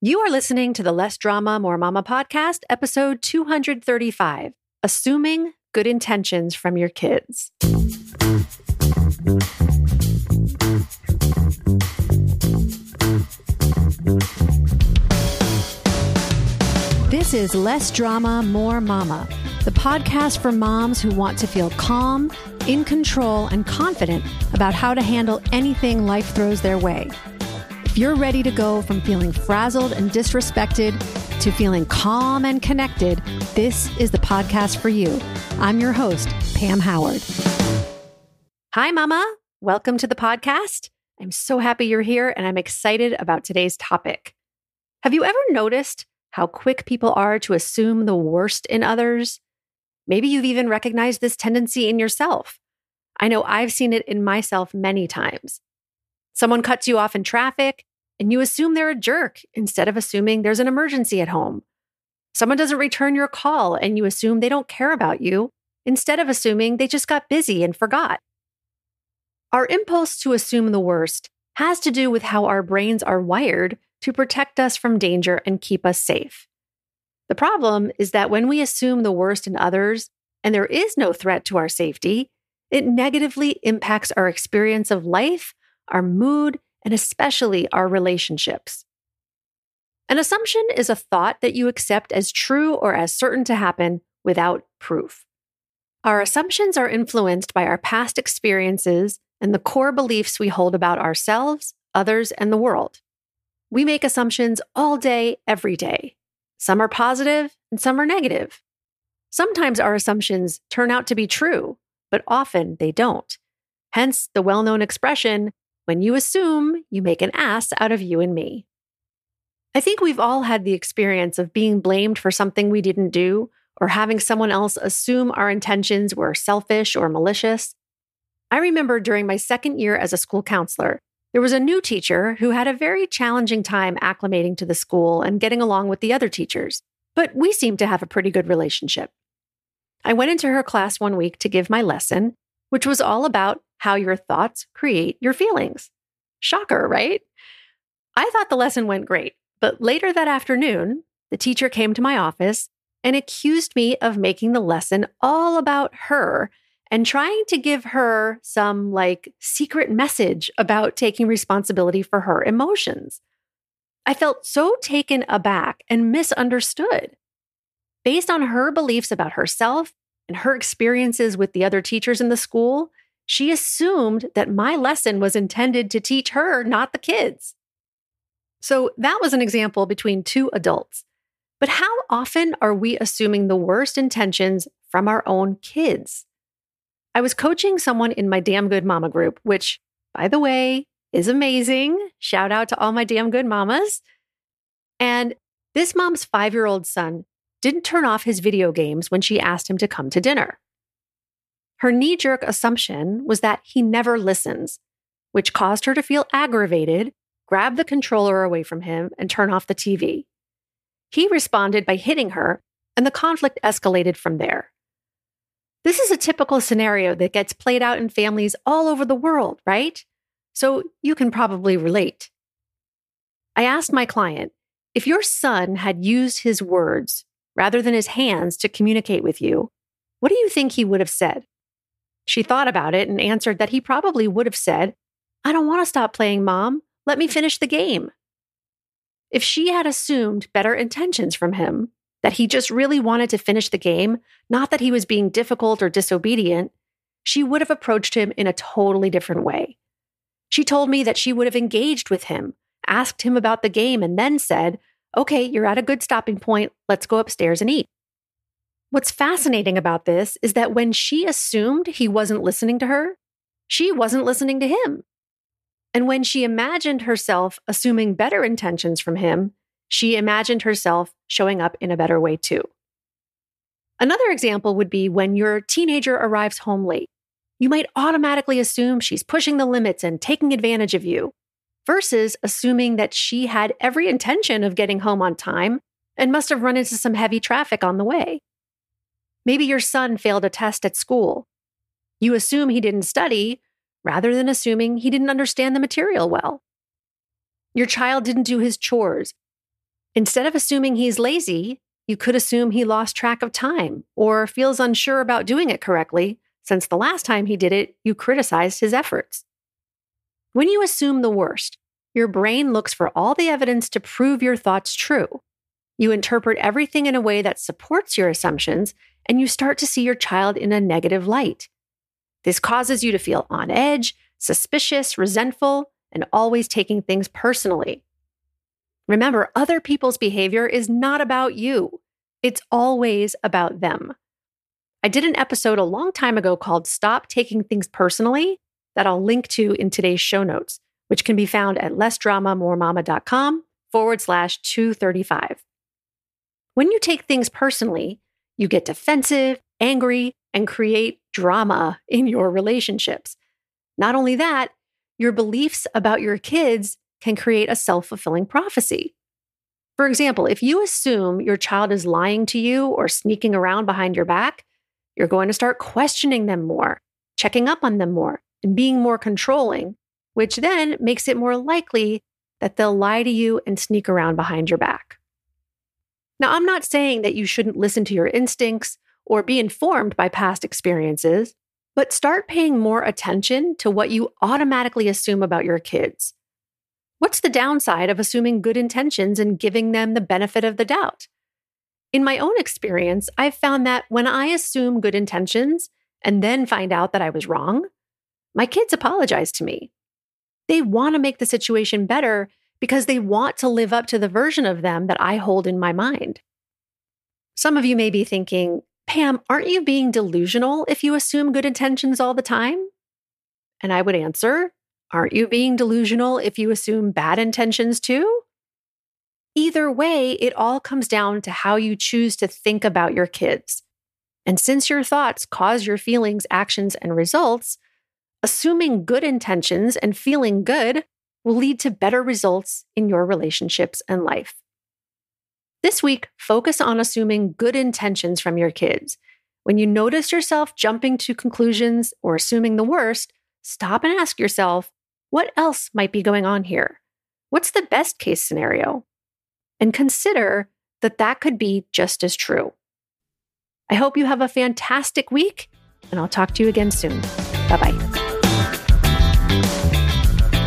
You are listening to the Less Drama, More Mama podcast, episode 235 Assuming Good Intentions from Your Kids. This is Less Drama, More Mama, the podcast for moms who want to feel calm, in control, and confident about how to handle anything life throws their way. You're ready to go from feeling frazzled and disrespected to feeling calm and connected, this is the podcast for you. I'm your host, Pam Howard. Hi, Mama. Welcome to the podcast. I'm so happy you're here and I'm excited about today's topic. Have you ever noticed how quick people are to assume the worst in others? Maybe you've even recognized this tendency in yourself. I know I've seen it in myself many times. Someone cuts you off in traffic and you assume they're a jerk instead of assuming there's an emergency at home. Someone doesn't return your call and you assume they don't care about you instead of assuming they just got busy and forgot. Our impulse to assume the worst has to do with how our brains are wired to protect us from danger and keep us safe. The problem is that when we assume the worst in others and there is no threat to our safety, it negatively impacts our experience of life, our mood, and especially our relationships. An assumption is a thought that you accept as true or as certain to happen without proof. Our assumptions are influenced by our past experiences and the core beliefs we hold about ourselves, others, and the world. We make assumptions all day, every day. Some are positive and some are negative. Sometimes our assumptions turn out to be true, but often they don't. Hence the well known expression when you assume, you make an ass out of you and me. I think we've all had the experience of being blamed for something we didn't do or having someone else assume our intentions were selfish or malicious. I remember during my second year as a school counselor, there was a new teacher who had a very challenging time acclimating to the school and getting along with the other teachers, but we seemed to have a pretty good relationship. I went into her class one week to give my lesson, which was all about how your thoughts create your feelings. Shocker, right? I thought the lesson went great, but later that afternoon, the teacher came to my office and accused me of making the lesson all about her and trying to give her some like secret message about taking responsibility for her emotions. I felt so taken aback and misunderstood. Based on her beliefs about herself and her experiences with the other teachers in the school, she assumed that my lesson was intended to teach her, not the kids. So that was an example between two adults. But how often are we assuming the worst intentions from our own kids? I was coaching someone in my Damn Good Mama group, which, by the way, is amazing. Shout out to all my damn good mamas. And this mom's five year old son didn't turn off his video games when she asked him to come to dinner. Her knee jerk assumption was that he never listens, which caused her to feel aggravated, grab the controller away from him, and turn off the TV. He responded by hitting her, and the conflict escalated from there. This is a typical scenario that gets played out in families all over the world, right? So you can probably relate. I asked my client if your son had used his words rather than his hands to communicate with you, what do you think he would have said? She thought about it and answered that he probably would have said, I don't want to stop playing, mom. Let me finish the game. If she had assumed better intentions from him, that he just really wanted to finish the game, not that he was being difficult or disobedient, she would have approached him in a totally different way. She told me that she would have engaged with him, asked him about the game, and then said, Okay, you're at a good stopping point. Let's go upstairs and eat. What's fascinating about this is that when she assumed he wasn't listening to her, she wasn't listening to him. And when she imagined herself assuming better intentions from him, she imagined herself showing up in a better way too. Another example would be when your teenager arrives home late. You might automatically assume she's pushing the limits and taking advantage of you, versus assuming that she had every intention of getting home on time and must have run into some heavy traffic on the way. Maybe your son failed a test at school. You assume he didn't study rather than assuming he didn't understand the material well. Your child didn't do his chores Instead of assuming he's lazy, you could assume he lost track of time or feels unsure about doing it correctly, since the last time he did it, you criticized his efforts. When you assume the worst, your brain looks for all the evidence to prove your thoughts true. You interpret everything in a way that supports your assumptions, and you start to see your child in a negative light. This causes you to feel on edge, suspicious, resentful, and always taking things personally. Remember, other people's behavior is not about you, it's always about them. I did an episode a long time ago called Stop Taking Things Personally that I'll link to in today's show notes which can be found at lessdramamoremama.com forward slash 235. When you take things personally, you get defensive, angry, and create drama in your relationships. Not only that, your beliefs about your kids can create a self fulfilling prophecy. For example, if you assume your child is lying to you or sneaking around behind your back, you're going to start questioning them more, checking up on them more, and being more controlling which then makes it more likely that they'll lie to you and sneak around behind your back. Now, I'm not saying that you shouldn't listen to your instincts or be informed by past experiences, but start paying more attention to what you automatically assume about your kids. What's the downside of assuming good intentions and giving them the benefit of the doubt? In my own experience, I've found that when I assume good intentions and then find out that I was wrong, my kids apologize to me. They want to make the situation better because they want to live up to the version of them that I hold in my mind. Some of you may be thinking, Pam, aren't you being delusional if you assume good intentions all the time? And I would answer, aren't you being delusional if you assume bad intentions too? Either way, it all comes down to how you choose to think about your kids. And since your thoughts cause your feelings, actions, and results, assuming good intentions and feeling good will lead to better results in your relationships and life. This week, focus on assuming good intentions from your kids. When you notice yourself jumping to conclusions or assuming the worst, stop and ask yourself, what else might be going on here? What's the best case scenario? And consider that that could be just as true. I hope you have a fantastic week, and I'll talk to you again soon. Bye bye.